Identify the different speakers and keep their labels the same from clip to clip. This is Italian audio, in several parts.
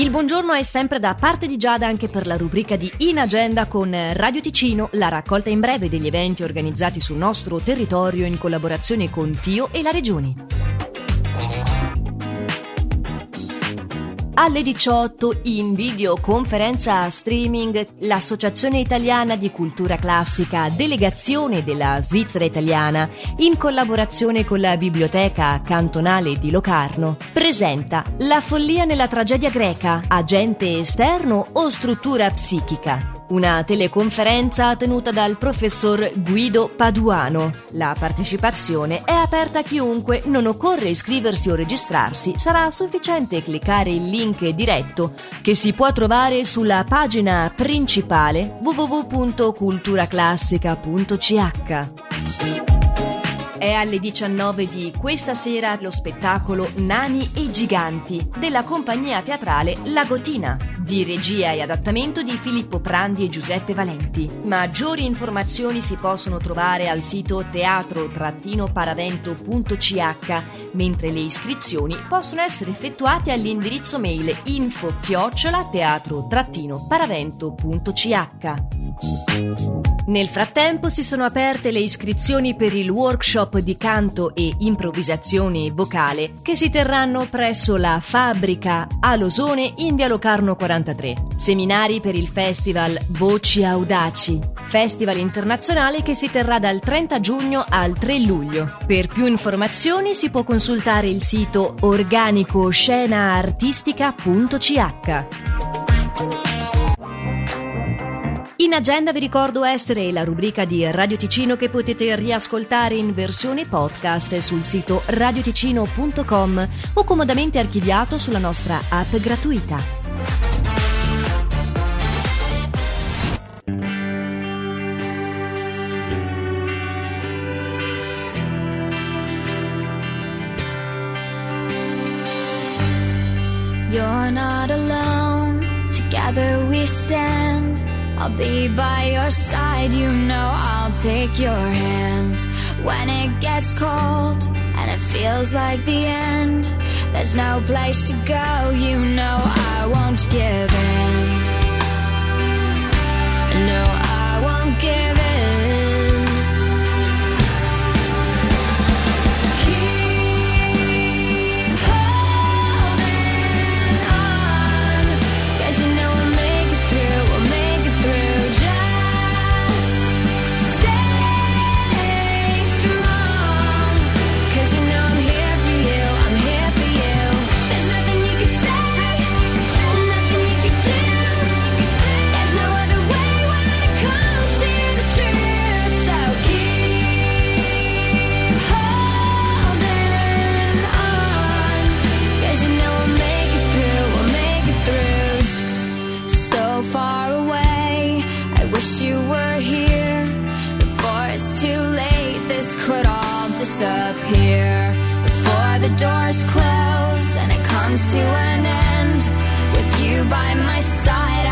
Speaker 1: Il buongiorno è sempre da parte di Giada anche per la rubrica di In Agenda con Radio Ticino, la raccolta in breve degli eventi organizzati sul nostro territorio in collaborazione con Tio e la Regione. Alle 18 in videoconferenza streaming l'Associazione Italiana di Cultura Classica, delegazione della Svizzera Italiana, in collaborazione con la Biblioteca Cantonale di Locarno, presenta La follia nella tragedia greca, agente esterno o struttura psichica una teleconferenza tenuta dal professor Guido Paduano. La partecipazione è aperta a chiunque, non occorre iscriversi o registrarsi, sarà sufficiente cliccare il link diretto che si può trovare sulla pagina principale www.culturaclassica.ch. È alle 19 di questa sera lo spettacolo Nani e Giganti della compagnia teatrale Lagotina, di regia e adattamento di Filippo Prandi e Giuseppe Valenti. Maggiori informazioni si possono trovare al sito teatro-paravento.ch, mentre le iscrizioni possono essere effettuate all'indirizzo mail info chiocciola teatro-paravento.ch. Nel frattempo si sono aperte le iscrizioni per il workshop di canto e improvvisazione vocale che si terranno presso la fabbrica a Losone in via Locarno 43. Seminari per il festival Voci Audaci, festival internazionale che si terrà dal 30 giugno al 3 luglio. Per più informazioni si può consultare il sito organicoscenaartistica.ch. In agenda vi ricordo essere la rubrica di Radio Ticino che potete riascoltare in versione podcast sul sito radioticino.com o comodamente archiviato sulla nostra app gratuita.
Speaker 2: You're not alone, together we stand. I'll be by your side, you know I'll take your hand when it gets cold and it feels like the end. There's no place to go, you know I won't give in. Close and it comes to an end. With you by my side,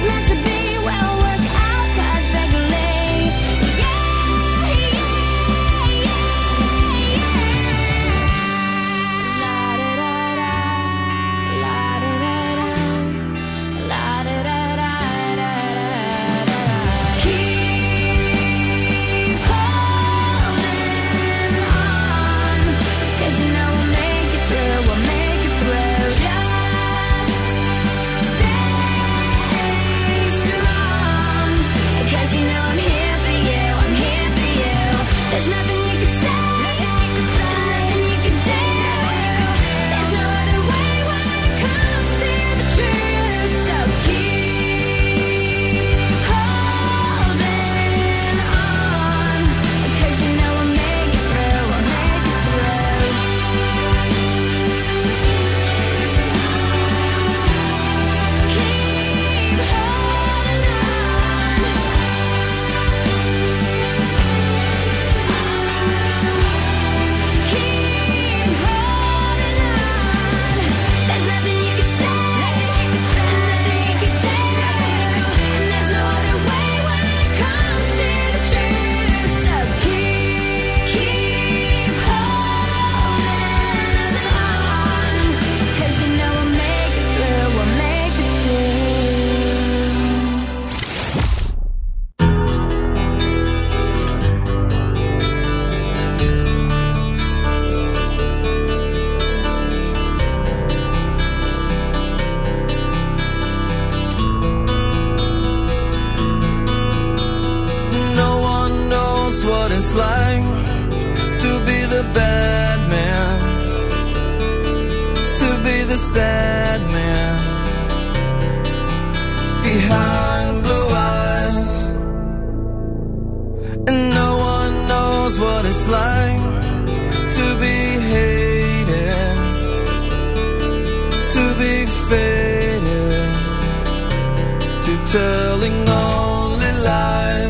Speaker 2: to be.
Speaker 3: It's like to be the bad man, to be the sad man behind blue eyes, and no one knows what it's like to be hated, to be faded, to telling only lies.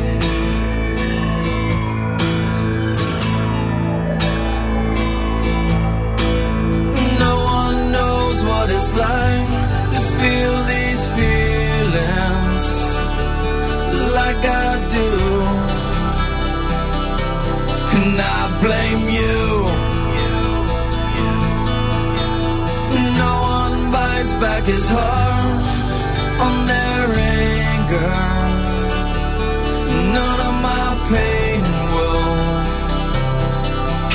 Speaker 3: Like to feel these feelings like I do. And I blame you. No one bites back his heart on their anger. None of my pain will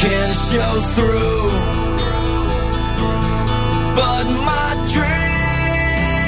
Speaker 3: can show through.